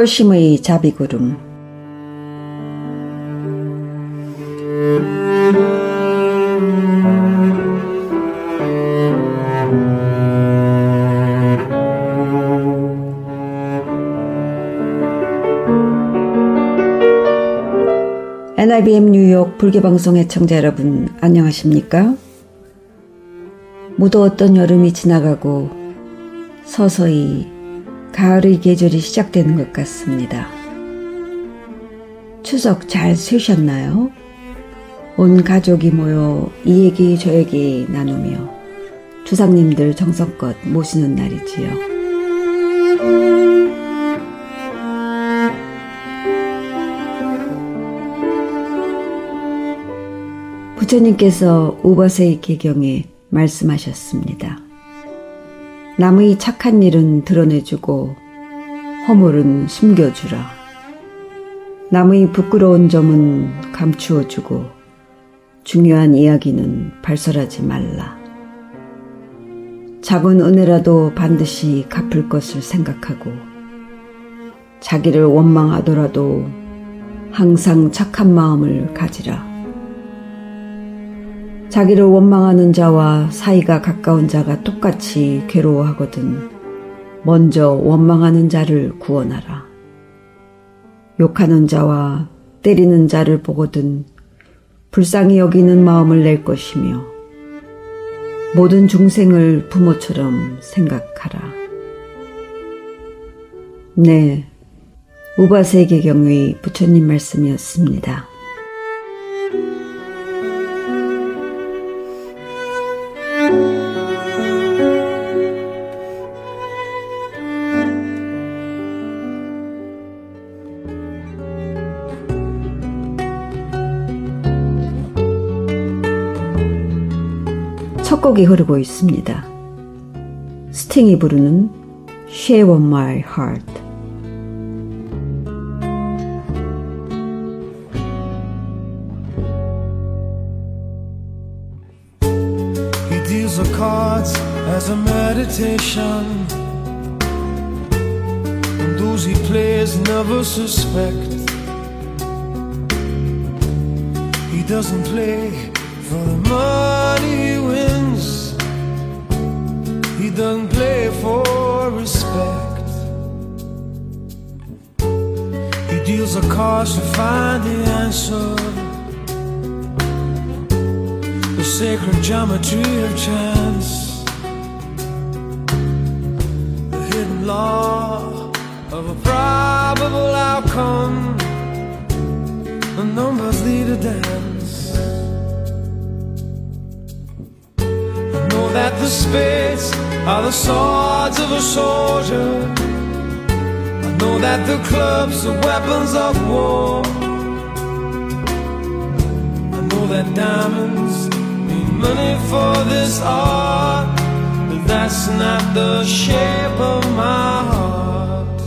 수월심의 자비구름 NIBM 뉴욕 불교방송 의 청자 여러분 안녕하십니까? 무더웠던 여름이 지나가고 서서히 가을의 계절이 시작되는 것 같습니다. 추석 잘 쉬셨나요? 온 가족이 모여 이 얘기 저 얘기 나누며 주상님들 정성껏 모시는 날이지요. 부처님께서 우바세의 개경에 말씀하셨습니다. 남의 착한 일은 드러내주고 허물은 숨겨주라. 남의 부끄러운 점은 감추어주고 중요한 이야기는 발설하지 말라. 작은 은혜라도 반드시 갚을 것을 생각하고 자기를 원망하더라도 항상 착한 마음을 가지라. 자기를 원망하는 자와 사이가 가까운 자가 똑같이 괴로워하거든 먼저 원망하는 자를 구원하라. 욕하는 자와 때리는 자를 보거든 불쌍히 여기는 마음을 낼 것이며 모든 중생을 부모처럼 생각하라. 네, 우바세계경의 부처님 말씀이었습니다. 첫 곡이 흐르고 있습니다. 스팅이 부르는 Shave on My Heart. He deals the cards as a meditation. And those he plays never suspect. He doesn't play for the money he wins. He doesn't play for respect. He deals the cards to find the answer. The sacred geometry of chance. The hidden law of a probable outcome. The numbers lead a dance. The spades are the swords of a soldier. I know that the clubs are weapons of war. I know that diamonds mean money for this art, but that's not the shape of my heart.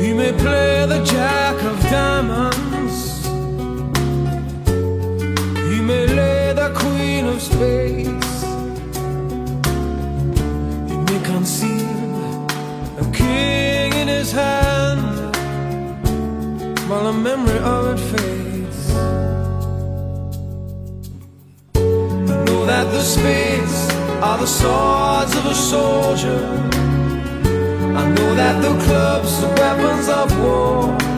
He may play the jack of diamonds. He may lay the queen space. May conceal a king in his hand while the memory of it fades. I know that the spades are the swords of a soldier. I know that the clubs are weapons of war.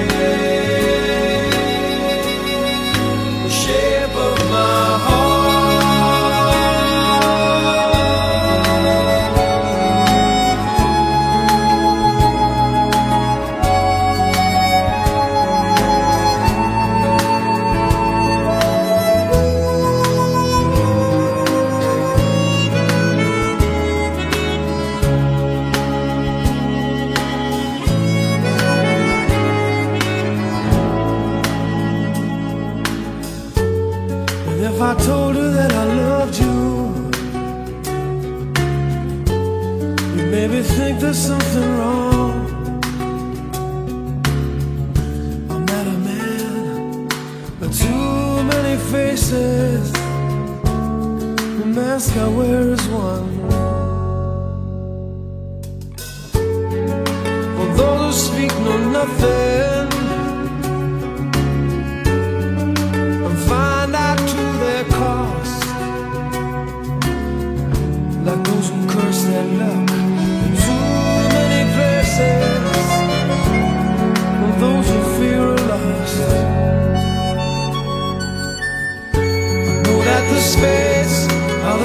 One. For those who speak know nothing. and find out to their cost. Like those who curse their luck in too many places, and those who fear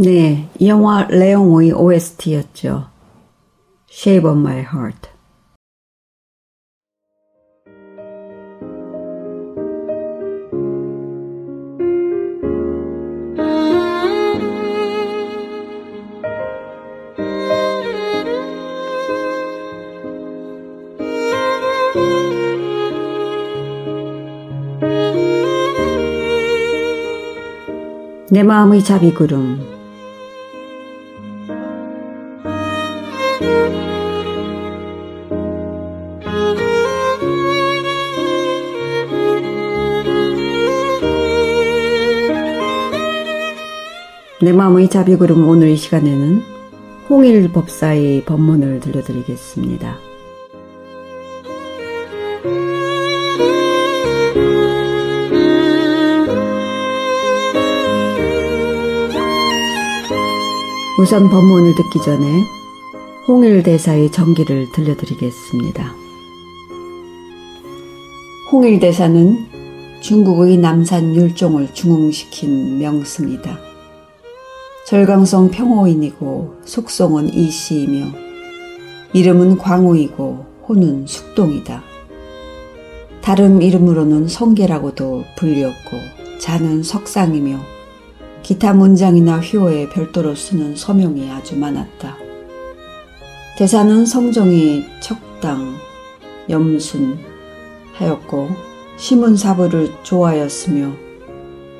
네, 이 영화 레옹의 OST였죠. Shape of My Heart. 내 마음의 자비구름 내 마음의 자비 구름 오늘 이 시간에는 홍일 법사의 법문을 들려드리겠습니다. 우선 법문을 듣기 전에 홍일 대사의 정기를 들려드리겠습니다. 홍일 대사는 중국의 남산 율종을 중흥시킨 명승이다. 절강성 평호인이고 속성은 이씨이며 이름은 광우이고 호는 숙동이다. 다른 이름으로는 성계라고도 불리었고 자는 석상이며 기타 문장이나 휘호에 별도로 쓰는 서명이 아주 많았다. 대사는 성종이 척당, 염순 하였고 시문사부를 좋아하였으며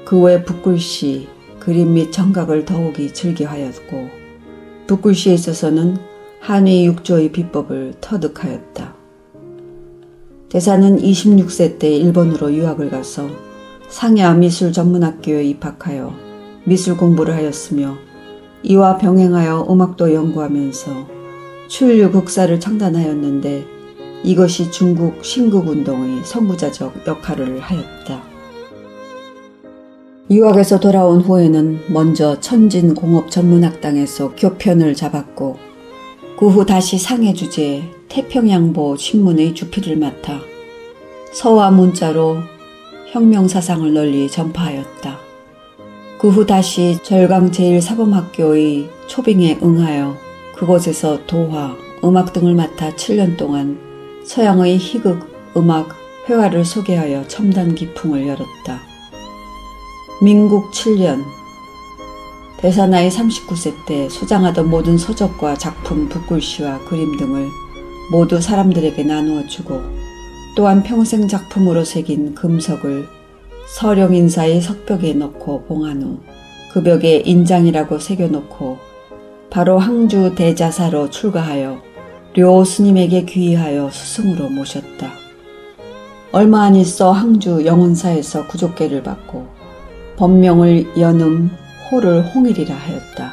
그 외 북글씨, 그림 및 정각을 더욱이 즐겨하였고 북글씨에 있어서는 한위 육조의 비법을 터득하였다. 대사는 26세 때 일본으로 유학을 가서 상야 미술 전문학교에 입학하여 미술 공부를 하였으며 이와 병행하여 음악도 연구하면서 출류 극사를 창단하였는데 이것이 중국 신국운동의 선구자적 역할을 하였다. 유학에서 돌아온 후에는 먼저 천진공업전문학당에서 교편을 잡았고 그 후 다시 상해 주제 태평양보 신문의 주필을 맡아 서와 문자로 혁명사상을 널리 전파하였다. 그 후 다시 절강 제1사범학교의 초빙에 응하여 그곳에서 도화, 음악 등을 맡아 7년 동안 서양의 희극, 음악, 회화를 소개하여 첨단 기풍을 열었다. 민국 7년 대사 나이 39세 때 소장하던 모든 서적과 작품, 붓글씨와 그림 등을 모두 사람들에게 나누어 주고 또한 평생 작품으로 새긴 금석을 서령 인사의 석벽에 넣고 봉한 후 그 벽에 인장이라고 새겨놓고 바로 항주 대자사로 출가하여 료 스님에게 귀의하여 스승으로 모셨다. 얼마 안 있어 항주 영원사에서 구족계를 받고 법명을 연음 호를 홍일이라 하였다.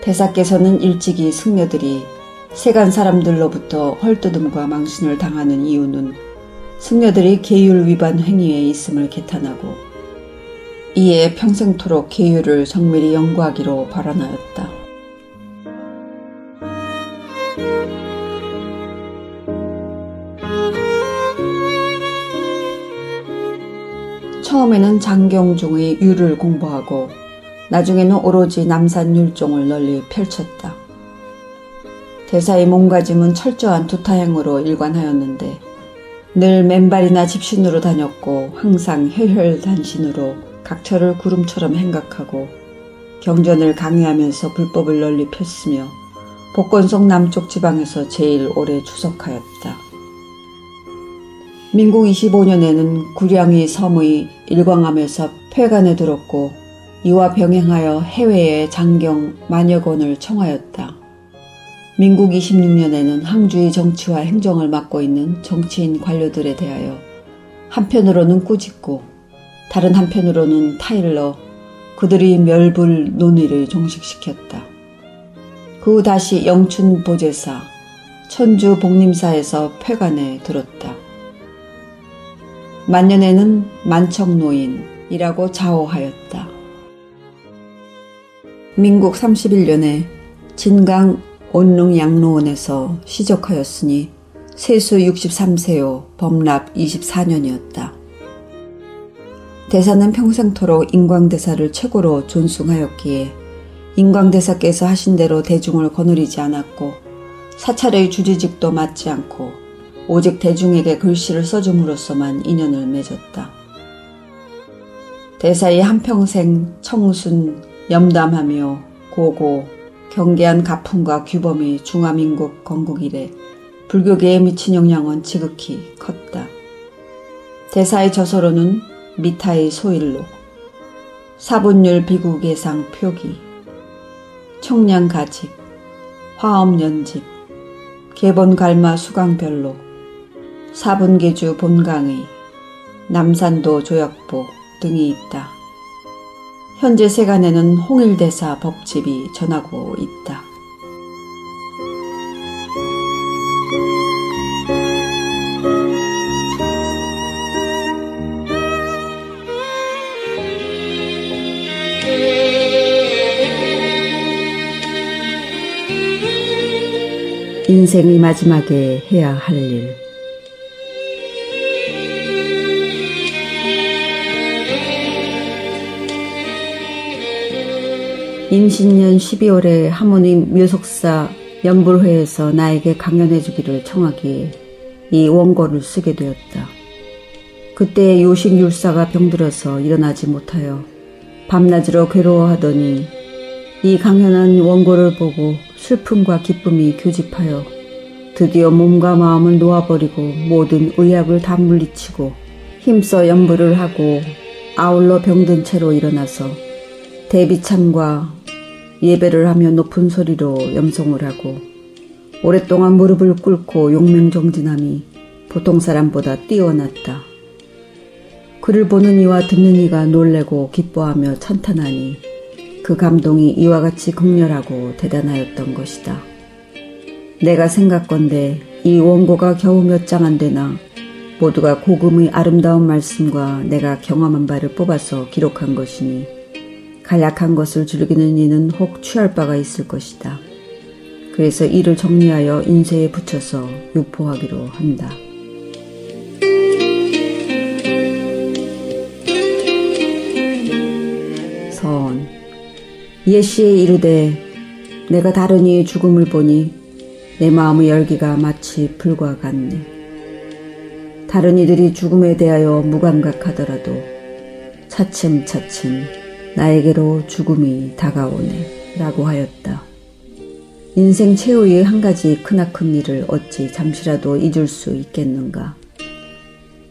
대사께서는 일찍이 승려들이 세간 사람들로부터 헐뜯음과 망신을 당하는 이유는 승려들이 계율 위반 행위에 있음을 개탄하고 이에 평생토록 계율을 정밀히 연구하기로 발언하였다. 처음에는 장경중의 율을 공부하고 나중에는 오로지 남산 율종을 널리 펼쳤다. 대사의 몸가짐은 철저한 두타행으로 일관하였는데 늘 맨발이나 집신으로 다녔고 항상 혈혈단신으로 각처를 구름처럼 행각하고 경전을 강의하면서 불법을 널리 폈으며 복권성 남쪽 지방에서 제일 오래 추석하였다. 민국 25년에는 구량이 섬의 일광암에서 폐간에 들었고 이와 병행하여 해외에 장경 만여 권을 청하였다. 민국 26년에는 항주의 정치와 행정을 맡고 있는 정치인 관료들에 대하여 한편으로는 꾸짖고 다른 한편으로는 타일러 그들이 멸불 논의를 종식시켰다. 그 후 다시 영춘 보제사, 천주 복림사에서 폐관에 들었다. 만년에는 만청노인이라고 자호하였다. 민국 31년에 진강 온릉 양로원에서 시적하였으니 세수 63세요 범납 24년이었다. 대사는 평생토록 인광대사를 최고로 존숭하였기에 인광대사께서 하신 대로 대중을 거느리지 않았고 사찰의 주지직도 맞지 않고 오직 대중에게 글씨를 써줌으로써만 인연을 맺었다. 대사의 한평생 청순, 염담하며 고고, 경계한 가풍과 규범이 중화민국 건국 이래 불교계에 미친 영향은 지극히 컸다. 대사의 저서로는 미타의 소일록, 사분율 비국예상 표기, 청량가직, 화엄연집, 개본갈마 수강별록, 사분계주 본강의, 남산도 조약보 등이 있다. 현재 세간에는 홍일대사 법집이 전하고 있다. 인생의 마지막에 해야 할 일. 임신년 12월에 하모님 묘속사 연불회에서 나에게 강연해 주기를 청하기에 이 원고를 쓰게 되었다. 그때 요식 율사가 병들어서 일어나지 못하여 밤낮으로 괴로워하더니 이 강연한 원고를 보고 슬픔과 기쁨이 교집하여 드디어 몸과 마음을 놓아버리고 모든 의약을 다 물리치고 힘써 연불을 하고 아울러 병든 채로 일어나서 대비참과 예배를 하며 높은 소리로 염송을 하고 오랫동안 무릎을 꿇고 용맹정진함이 보통 사람보다 뛰어났다. 그를 보는 이와 듣는 이가 놀래고 기뻐하며 찬탄하니 그 감동이 이와 같이 극렬하고 대단하였던 것이다. 내가 생각건대 이 원고가 겨우 몇 장 안 되나 모두가 고금의 아름다운 말씀과 내가 경험한 바를 뽑아서 기록한 것이니 간략한 것을 즐기는 이는 혹 취할 바가 있을 것이다. 그래서 이를 정리하여 인쇄에 붙여서 유포하기로 한다. 선 예시에 이르되 내가 다른 이의 죽음을 보니 내 마음의 열기가 마치 불과 같네. 다른 이들이 죽음에 대하여 무감각하더라도 차츰차츰 나에게로 죽음이 다가오네 라고 하였다. 인생 최후의 한 가지 크나큰 일을 어찌 잠시라도 잊을 수 있겠는가.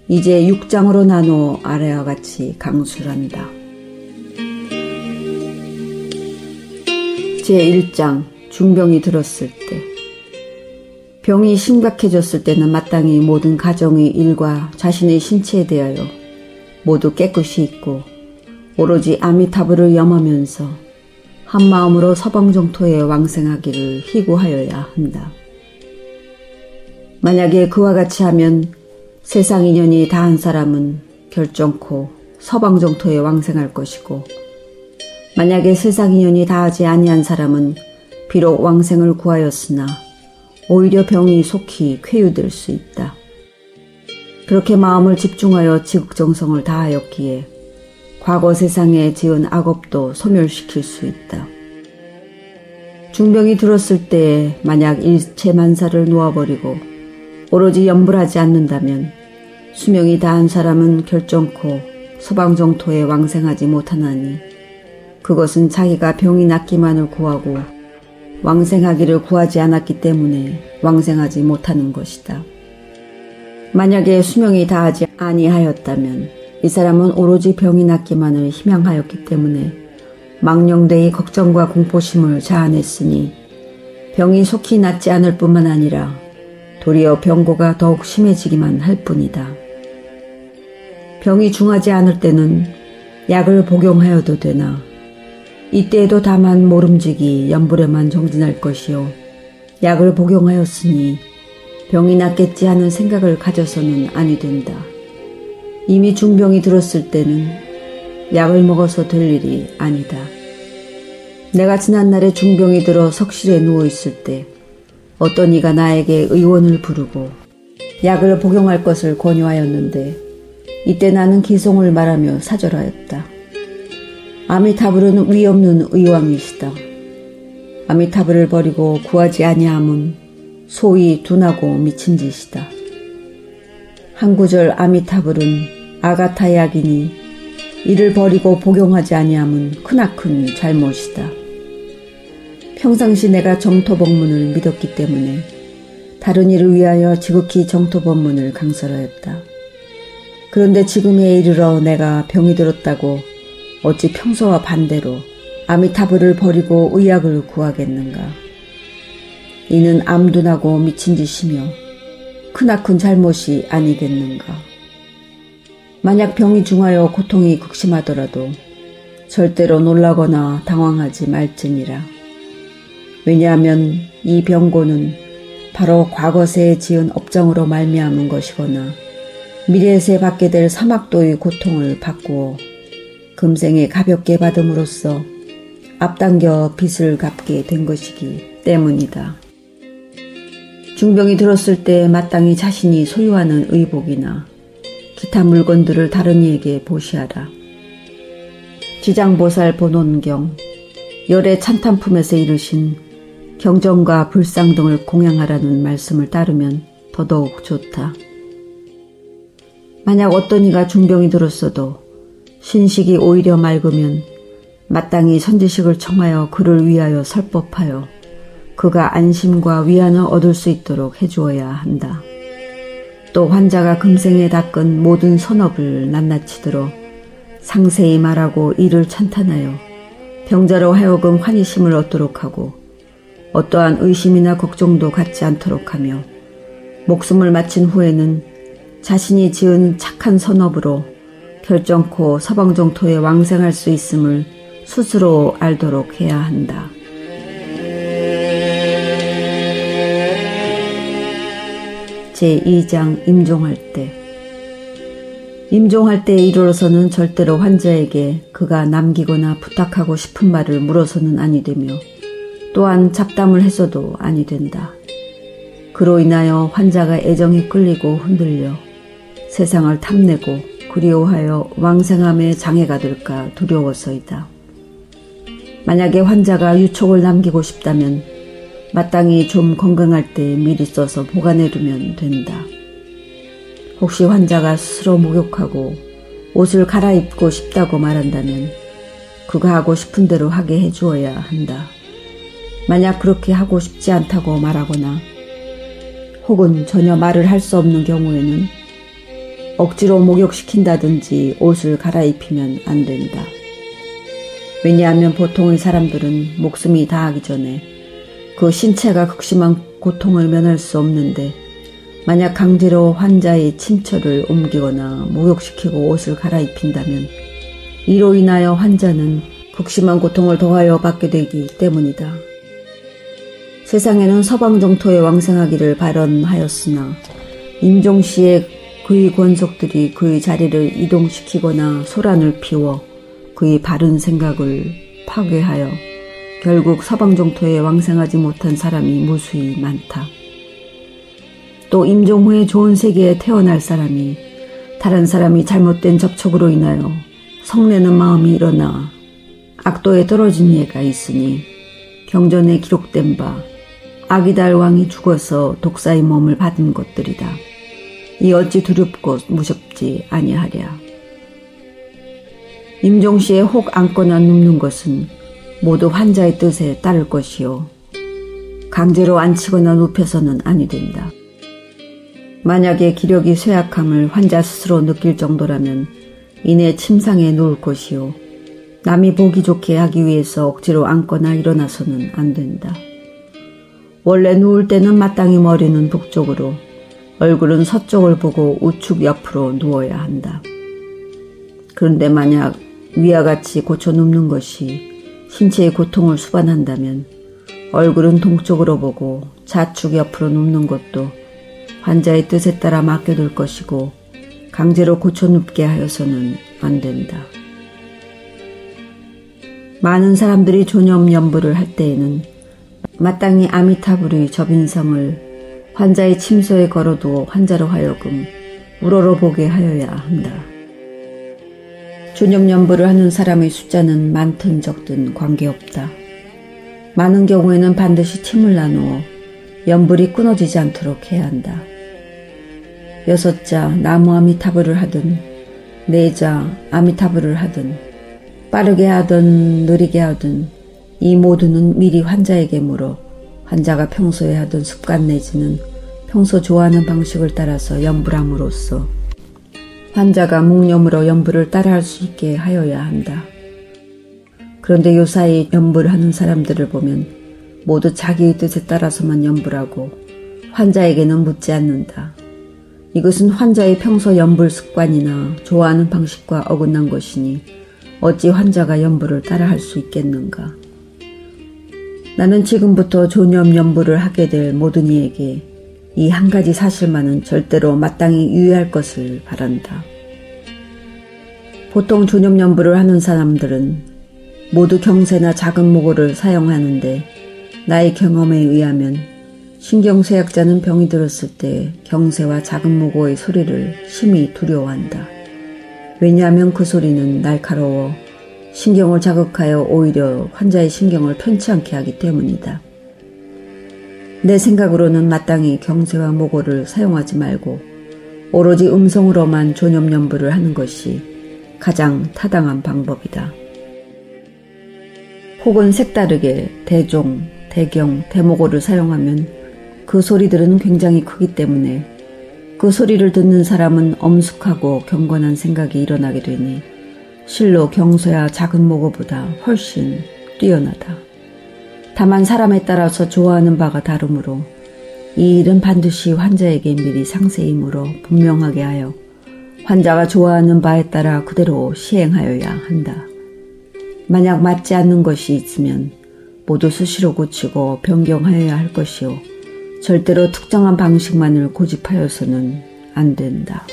이제 6장으로 나누어 아래와 같이 강술한다. 제1장 중병이 들었을 때 병이 심각해졌을 때는 마땅히 모든 가정의 일과 자신의 신체에 대하여 모두 깨끗이 있고 오로지 아미타불을 염하면서 한 마음으로 서방정토에 왕생하기를 희구하여야 한다. 만약에 그와 같이 하면 세상 인연이 다한 사람은 결정코 서방정토에 왕생할 것이고 만약에 세상 인연이 다하지 아니한 사람은 비록 왕생을 구하였으나 오히려 병이 속히 쾌유될 수 있다. 그렇게 마음을 집중하여 지극정성을 다하였기에 과거 세상에 지은 악업도 소멸시킬 수 있다. 중병이 들었을 때 만약 일체 만사를 놓아버리고 오로지 염불하지 않는다면 수명이 다한 사람은 결정코 서방정토에 왕생하지 못하나니 그것은 자기가 병이 낫기만을 구하고 왕생하기를 구하지 않았기 때문에 왕생하지 못하는 것이다. 만약에 수명이 다하지 아니하였다면 이 사람은 오로지 병이 낫기만을 희망하였기 때문에 망령되이 걱정과 공포심을 자아냈으니 병이 속히 낫지 않을 뿐만 아니라 도리어 병고가 더욱 심해지기만 할 뿐이다. 병이 중하지 않을 때는 약을 복용하여도 되나 이때에도 다만 모름지기 연불에만 정진할 것이요 약을 복용하였으니 병이 낫겠지 하는 생각을 가져서는 아니 된다. 이미 중병이 들었을 때는 약을 먹어서 될 일이 아니다. 내가 지난날에 중병이 들어 석실에 누워 있을 때 어떤 이가 나에게 의원을 부르고 약을 복용할 것을 권유하였는데 이때 나는 기송을 말하며 사절하였다. 아미타불은 위 없는 의왕이시다. 아미타불을 버리고 구하지 아니함은 소위 둔하고 미친 짓이다. 한 구절 아미타불은 아가타 약이니 이를 버리고 복용하지 아니함은 크나큰 잘못이다. 평상시 내가 정토 법문을 믿었기 때문에 다른 일을 위하여 지극히 정토 법문을 강설하였다. 그런데 지금에 이르러 내가 병이 들었다고 어찌 평소와 반대로 아미타불을 버리고 의약을 구하겠는가. 이는 암둔하고 미친 짓이며 크나큰 잘못이 아니겠는가. 만약 병이 중하여 고통이 극심하더라도 절대로 놀라거나 당황하지 말지니라. 왜냐하면 이 병고는 바로 과거세에 지은 업장으로 말미암은 것이거나 미래세 받게 될 사막도의 고통을 바꾸어 금생에 가볍게 받음으로써 앞당겨 빚을 갚게 된 것이기 때문이다. 중병이 들었을 때 마땅히 자신이 소유하는 의복이나 기타 물건들을 다른 이에게 보시하라. 지장보살 본원경 열의 찬탄품에서 이르신 경전과 불상 등을 공양하라는 말씀을 따르면 더더욱 좋다. 만약 어떤 이가 중병이 들었어도 신식이 오히려 맑으면 마땅히 선지식을 청하여 그를 위하여 설법하여 그가 안심과 위안을 얻을 수 있도록 해주어야 한다. 또 환자가 금생에 닦은 모든 선업을 낱낱이 들어 상세히 말하고 이를 찬탄하여 병자로 하여금 환희심을 얻도록 하고 어떠한 의심이나 걱정도 갖지 않도록 하며 목숨을 마친 후에는 자신이 지은 착한 선업으로 결정코 서방정토에 왕생할 수 있음을 스스로 알도록 해야 한다. 제2장 임종할 때 임종할 때에 이르러서는 절대로 환자에게 그가 남기거나 부탁하고 싶은 말을 물어서는 아니 되며 또한 잡담을 해서도 아니 된다. 그로 인하여 환자가 애정에 끌리고 흔들려 세상을 탐내고 그리워하여 왕생함에 장애가 될까 두려워서이다. 만약에 환자가 유촉을 남기고 싶다면 마땅히 좀 건강할 때 미리 써서 보관해두면 된다. 혹시 환자가 스스로 목욕하고 옷을 갈아입고 싶다고 말한다면 그가 하고 싶은 대로 하게 해주어야 한다. 만약 그렇게 하고 싶지 않다고 말하거나 혹은 전혀 말을 할 수 없는 경우에는 억지로 목욕시킨다든지 옷을 갈아입히면 안 된다. 왜냐하면 보통의 사람들은 목숨이 다하기 전에 그 신체가 극심한 고통을 면할 수 없는데 만약 강제로 환자의 침처를 옮기거나 목욕시키고 옷을 갈아입힌다면 이로 인하여 환자는 극심한 고통을 더하여 받게 되기 때문이다. 세상에는 서방 정토에 왕생하기를 발언하였으나 임종 시에 그의 권속들이 그의 자리를 이동시키거나 소란을 피워 그의 바른 생각을 파괴하여 결국 서방 정토에 왕생하지 못한 사람이 무수히 많다. 또 임종 후에 좋은 세계에 태어날 사람이 다른 사람이 잘못된 접촉으로 인하여 성내는 마음이 일어나 악도에 떨어진 예가 있으니 경전에 기록된 바 아기달 왕이 죽어서 독사의 몸을 받은 것들이다. 이 어찌 두렵고 무섭지 아니하랴. 임종시에 혹 안거나 눕는 것은 모두 환자의 뜻에 따를 것이요. 강제로 앉히거나 눕혀서는 아니 된다. 만약에 기력이 쇠약함을 환자 스스로 느낄 정도라면 이내 침상에 누울 것이요. 남이 보기 좋게 하기 위해서 억지로 앉거나 일어나서는 안 된다. 원래 누울 때는 마땅히 머리는 북쪽으로, 얼굴은 서쪽을 보고 우측 옆으로 누워야 한다. 그런데 만약 위와 같이 고쳐 눕는 것이 신체의 고통을 수반한다면 얼굴은 동쪽으로 보고 좌측 옆으로 눕는 것도 환자의 뜻에 따라 맡겨둘 것이고 강제로 고쳐 눕게 하여서는 안 된다. 많은 사람들이 존염 연부를 할 때에는 마땅히 아미타불의 접인성을 환자의 침소에 걸어두어 환자로 하여금 우러러보게 하여야 한다. 존염 연부를 하는 사람의 숫자는 많든 적든 관계없다. 많은 경우에는 반드시 팀을 나누어 연불이 끊어지지 않도록 해야 한다. 여섯자 나무 아미타불을 하든 네자 아미타불을 하든 빠르게 하든 느리게 하든 이 모두는 미리 환자에게 물어 환자가 평소에 하던 습관 내지는 평소 좋아하는 방식을 따라서 연불함으로써 환자가 묵념으로 연불을 따라할 수 있게 하여야 한다. 그런데 요사이 연불하는 사람들을 보면 모두 자기의 뜻에 따라서만 연불하고 환자에게는 묻지 않는다. 이것은 환자의 평소 연불 습관이나 좋아하는 방식과 어긋난 것이니 어찌 환자가 연불을 따라할 수 있겠는가. 나는 지금부터 존염 연불을 하게 될 모든 이에게 이 한 가지 사실만은 절대로 마땅히 유의할 것을 바란다. 보통 연불을 하는 사람들은 모두 경세나 작은 모고를 사용하는데 나의 경험에 의하면 신경쇠약자는 병이 들었을 때 경세와 작은 모고의 소리를 심히 두려워한다. 왜냐하면 그 소리는 날카로워 신경을 자극하여 오히려 환자의 신경을 편치 않게 하기 때문이다. 내 생각으로는 마땅히 경세와 모고를 사용하지 말고 오로지 음성으로만 존염연부를 하는 것이 가장 타당한 방법이다. 혹은 색다르게 대종, 대경, 대모고를 사용하면 그 소리들은 굉장히 크기 때문에 그 소리를 듣는 사람은 엄숙하고 경건한 생각이 일어나게 되니 실로 경소야 작은 모고보다 훨씬 뛰어나다. 다만 사람에 따라서 좋아하는 바가 다르므로 이 일은 반드시 환자에게 미리 상세히 물어 분명하게 하여 환자가 좋아하는 바에 따라 그대로 시행하여야 한다. 만약 맞지 않는 것이 있으면 모두 수시로 고치고 변경하여야 할 것이요. 절대로 특정한 방식만을 고집하여서는 안 된다.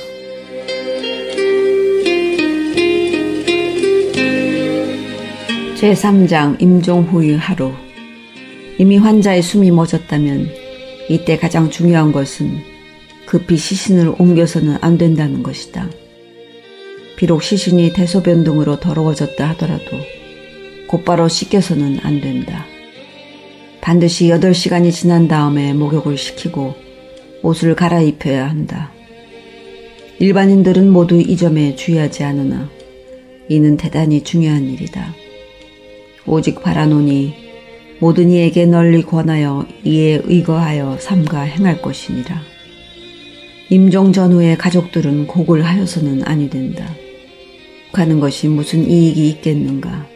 제3장 임종 후의 하루 이미 환자의 숨이 멎었다면 이때 가장 중요한 것은 급히 시신을 옮겨서는 안 된다는 것이다. 비록 시신이 대소변 등으로 더러워졌다 하더라도 곧바로 씻겨서는 안 된다. 반드시 8시간이 지난 다음에 목욕을 시키고 옷을 갈아입혀야 한다. 일반인들은 모두 이 점에 주의하지 않으나 이는 대단히 중요한 일이다. 오직 바라노니 모든 이에게 널리 권하여 이에 의거하여 삼가 행할 것이니라. 임종 전후에 가족들은 곡을 하여서는 아니 된다. 가는 것이 무슨 이익이 있겠는가.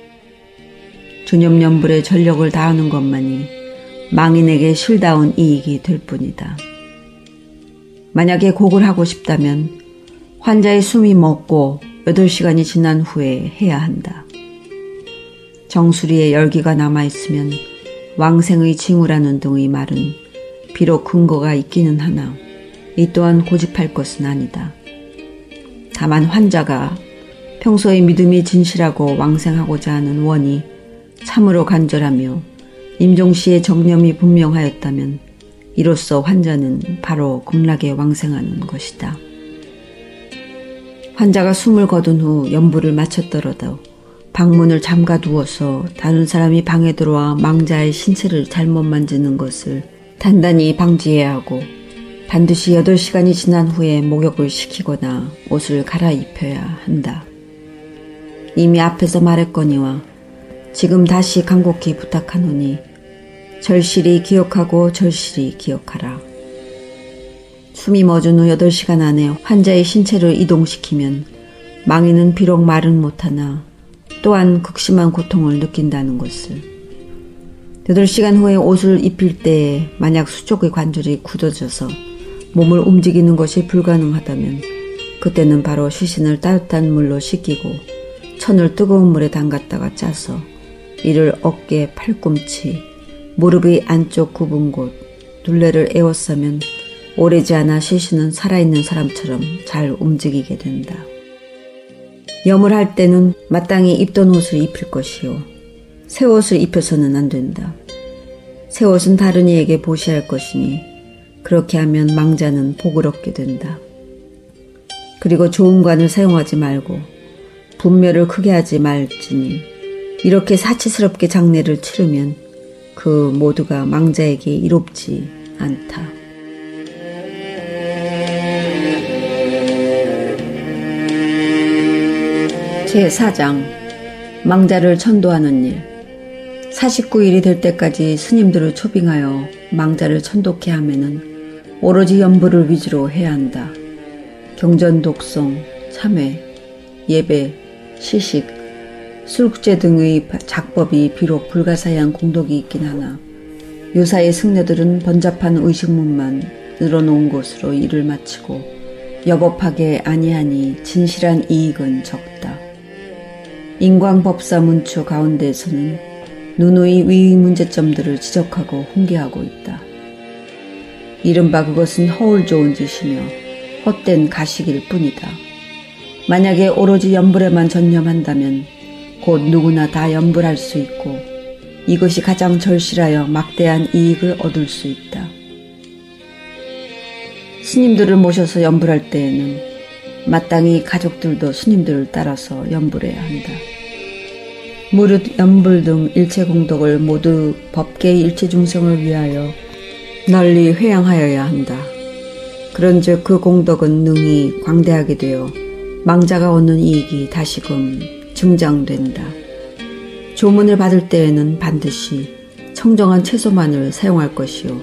주념연불에 전력을 다하는 것만이 망인에게 실다운 이익이 될 뿐이다. 만약에 곡을 하고 싶다면 환자의 숨이 멎고 8시간이 지난 후에 해야 한다. 정수리에 열기가 남아있으면 왕생의 징후라는 등의 말은 비록 근거가 있기는 하나 이 또한 고집할 것은 아니다. 다만 환자가 평소에 믿음이 진실하고 왕생하고자 하는 원이 참으로 간절하며 임종 씨의 정념이 분명하였다면 이로써 환자는 바로 극락에 왕생하는 것이다. 환자가 숨을 거둔 후 연부를 마쳤더라도 방문을 잠가 두어서 다른 사람이 방에 들어와 망자의 신체를 잘못 만지는 것을 단단히 방지해야 하고 반드시 8시간이 지난 후에 목욕을 시키거나 옷을 갈아입혀야 한다. 이미 앞에서 말했거니와 지금 다시 간곡히 부탁하노니 절실히 기억하고 절실히 기억하라. 숨이 멎은 후 8시간 안에 환자의 신체를 이동시키면 망인은 비록 말은 못하나 또한 극심한 고통을 느낀다는 것을. 8시간 후에 옷을 입힐 때에 만약 수족의 관절이 굳어져서 몸을 움직이는 것이 불가능하다면 그때는 바로 시신을 따뜻한 물로 씻기고 천을 뜨거운 물에 담갔다가 짜서 이를 어깨, 팔꿈치, 무릎의 안쪽 굽은 곳, 둘레를 에워싸면 오래지 않아 시신은 살아있는 사람처럼 잘 움직이게 된다. 염을 할 때는 마땅히 입던 옷을 입힐 것이요. 새 옷을 입혀서는 안 된다. 새 옷은 다른 이에게 보시할 것이니 그렇게 하면 망자는 복을 얻게 된다. 그리고 좋은 관을 사용하지 말고 분묘를 크게 하지 말지니 이렇게 사치스럽게 장례를 치르면 그 모두가 망자에게 이롭지 않다. 제4장 망자를 천도하는 일 49일이 될 때까지 스님들을 초빙하여 망자를 천독해 하면은 오로지 연부를 위주로 해야 한다. 경전 독송, 참회, 예배, 시식, 술국제 등의 작법이 비록 불가사의한 공덕이 있긴 하나 요사의 승려들은 번잡한 의식문만 늘어놓은 것으로 일을 마치고 여법하게 아니하니 진실한 이익은 적다. 인광법사 문추 가운데에서는 누누이 위의 문제점들을 지적하고 훈계하고 있다. 이른바 그것은 허울 좋은 짓이며 헛된 가식일 뿐이다. 만약에 오로지 연불에만 전념한다면 곧 누구나 다 연불할 수 있고 이것이 가장 절실하여 막대한 이익을 얻을 수 있다. 스님들을 모셔서 연불할 때에는 마땅히 가족들도 스님들을 따라서 연불해야 한다. 무릇 연불 등 일체 공덕을 모두 법계의 일체 중생을 위하여 널리 회양하여야 한다. 그런즉 그 공덕은 능히 광대하게 되어 망자가 얻는 이익이 다시금 증장된다. 조문을 받을 때에는 반드시 청정한 채소만을 사용할 것이요.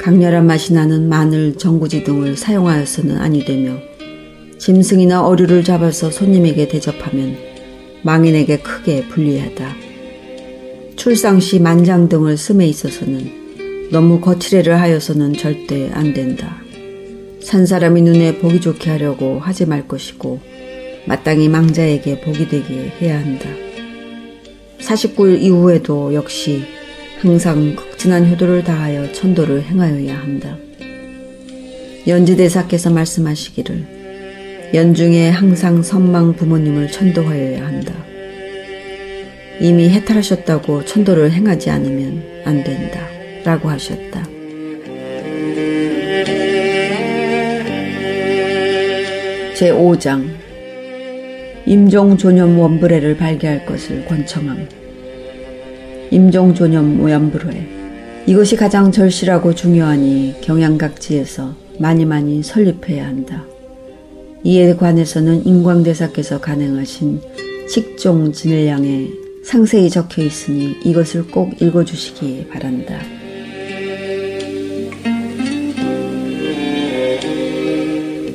강렬한 맛이 나는 마늘, 전구지 등을 사용하여서는 아니 되며 짐승이나 어류를 잡아서 손님에게 대접하면 망인에게 크게 불리하다. 출상 시 만장 등을 씀에 있어서는 너무 거칠애를 하여서는 절대 안 된다. 산 사람이 눈에 보기 좋게 하려고 하지 말 것이고 마땅히 망자에게 복이 되게 해야 한다. 49일 이후에도 역시 항상 극진한 효도를 다하여 천도를 행하여야 한다. 연지대사께서 말씀하시기를 연중에 항상 선망 부모님을 천도하여야 한다. 이미 해탈하셨다고 천도를 행하지 않으면 안 된다. 라고 하셨다. 제5장 임종조념 원불회를 발기할 것을 권청함. 임종조념 원불회 이것이 가장 절실하고 중요하니 경양각지에서 많이 많이 설립해야 한다. 이에 관해서는 인광대사께서 간행하신 식종 진일량에 상세히 적혀 있으니 이것을 꼭 읽어주시기 바란다.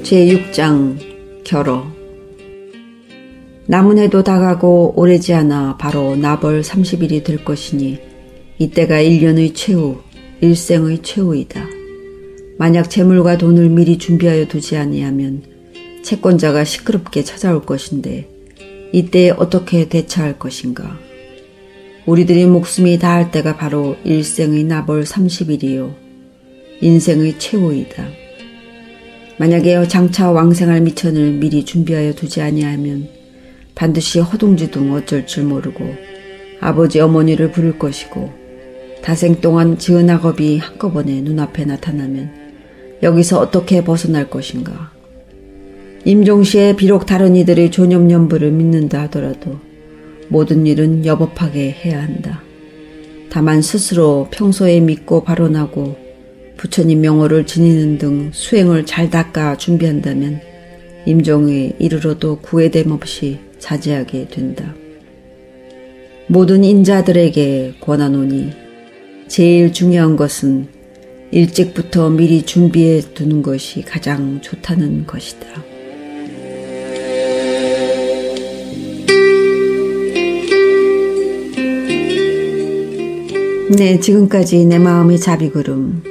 제6장 결어 남은 해도 다가고 오래지 않아 바로 나벌 30일이 될 것이니 이때가 1년의 최후, 일생의 최후이다. 만약 재물과 돈을 미리 준비하여 두지 아니하면 채권자가 시끄럽게 찾아올 것인데 이때 어떻게 대처할 것인가? 우리들이 목숨이 닿을 때가 바로 일생의 나벌 30일이요. 인생의 최후이다. 만약에 장차 왕생할 미천을 미리 준비하여 두지 아니하면 반드시 허둥지둥 어쩔 줄 모르고 아버지 어머니를 부를 것이고 다생 동안 지은 악업이 한꺼번에 눈앞에 나타나면 여기서 어떻게 벗어날 것인가. 임종시에 비록 다른 이들의 존엄연부를 믿는다 하더라도 모든 일은 여법하게 해야 한다. 다만 스스로 평소에 믿고 발언하고 부처님 명호를 지니는 등 수행을 잘 닦아 준비한다면 임종에 이르러도 구애됨 없이 자제하게 된다. 모든 인자들에게 권하노니 제일 중요한 것은 일찍부터 미리 준비해 두는 것이 가장 좋다는 것이다. 네, 지금까지 내 마음의 자비구름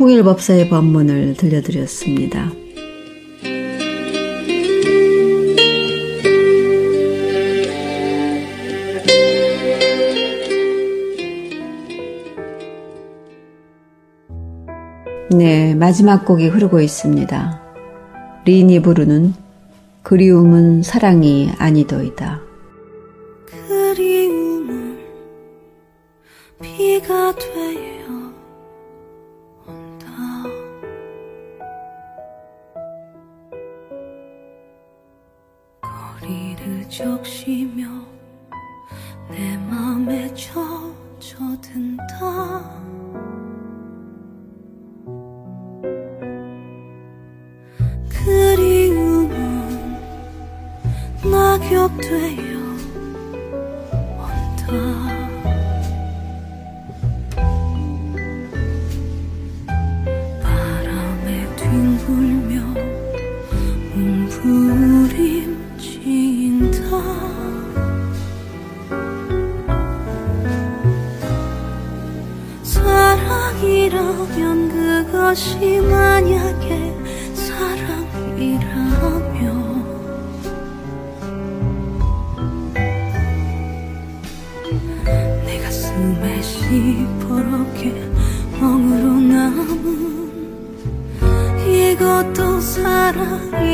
홍일법사의 법문을 들려드렸습니다. 네, 마지막 곡이 흐르고 있습니다. 린이 부르는 그리움은 사랑이 아니더이다. 그리움은 비가 되어 온다. 거리를 적시며 내 맘에 젖어든다. 그리움은 낙엽 되어 움부림친다. 사랑이라면 그것이 만약에 사랑이라며 내 가슴에 시퍼렇게 멍으로 남은 이것도 사랑이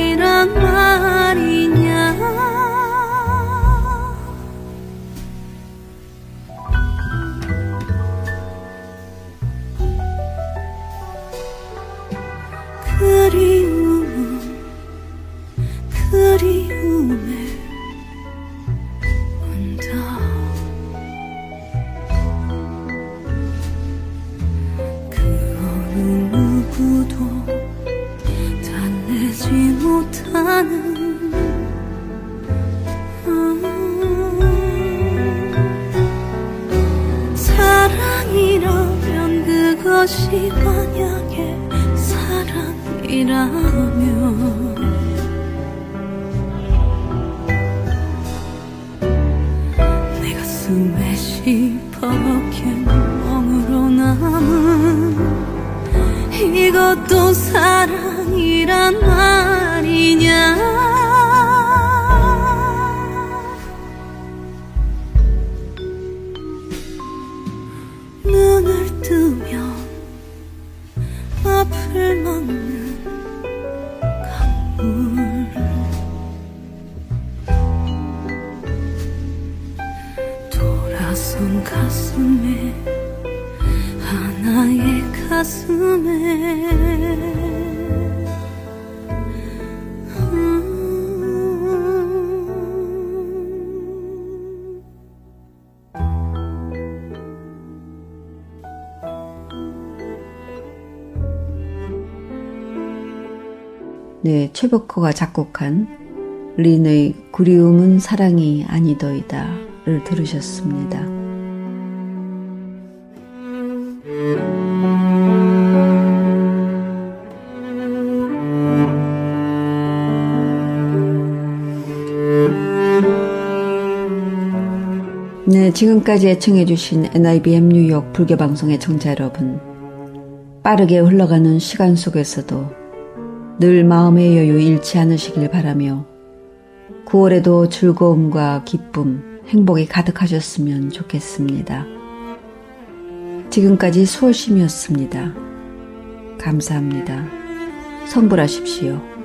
그것이 만약에 사랑이라면 내 가슴에 시퍼렇게 멍으로 남은 이것도 사랑이란 말이냐 네, 최백호가 작곡한 린의 그리움은 사랑이 아니더이다를 들으셨습니다. 네, 지금까지 애청해주신 NIBM 뉴욕 불교방송의 청자 여러분. 빠르게 흘러가는 시간 속에서도 늘 마음의 여유 잃지 않으시길 바라며 9월에도 즐거움과 기쁨, 행복이 가득하셨으면 좋겠습니다. 지금까지 수월심이었습니다. 감사합니다. 성불하십시오.